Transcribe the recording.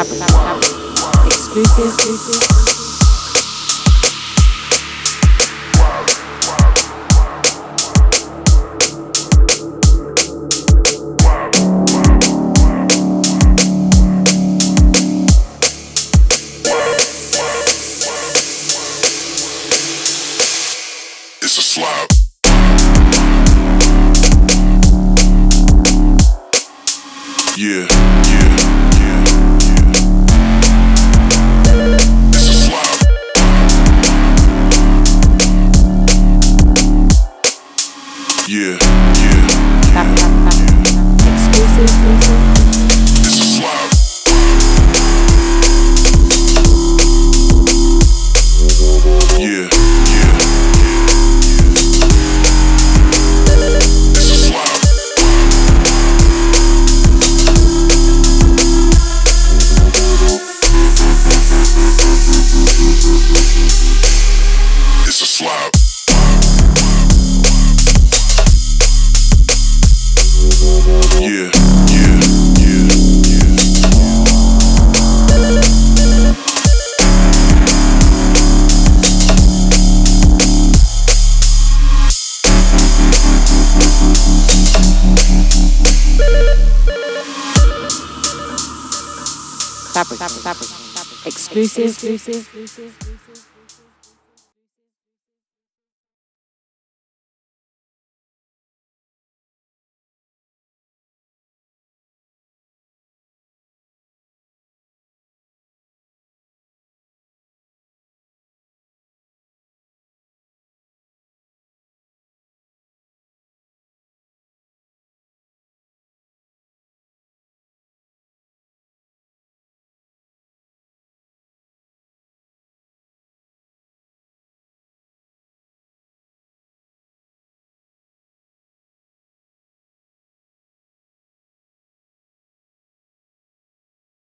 exclusive. It's a slap. Yeah, yeah. Yeah, yeah, fabric, fabric, exclusive, exclusive.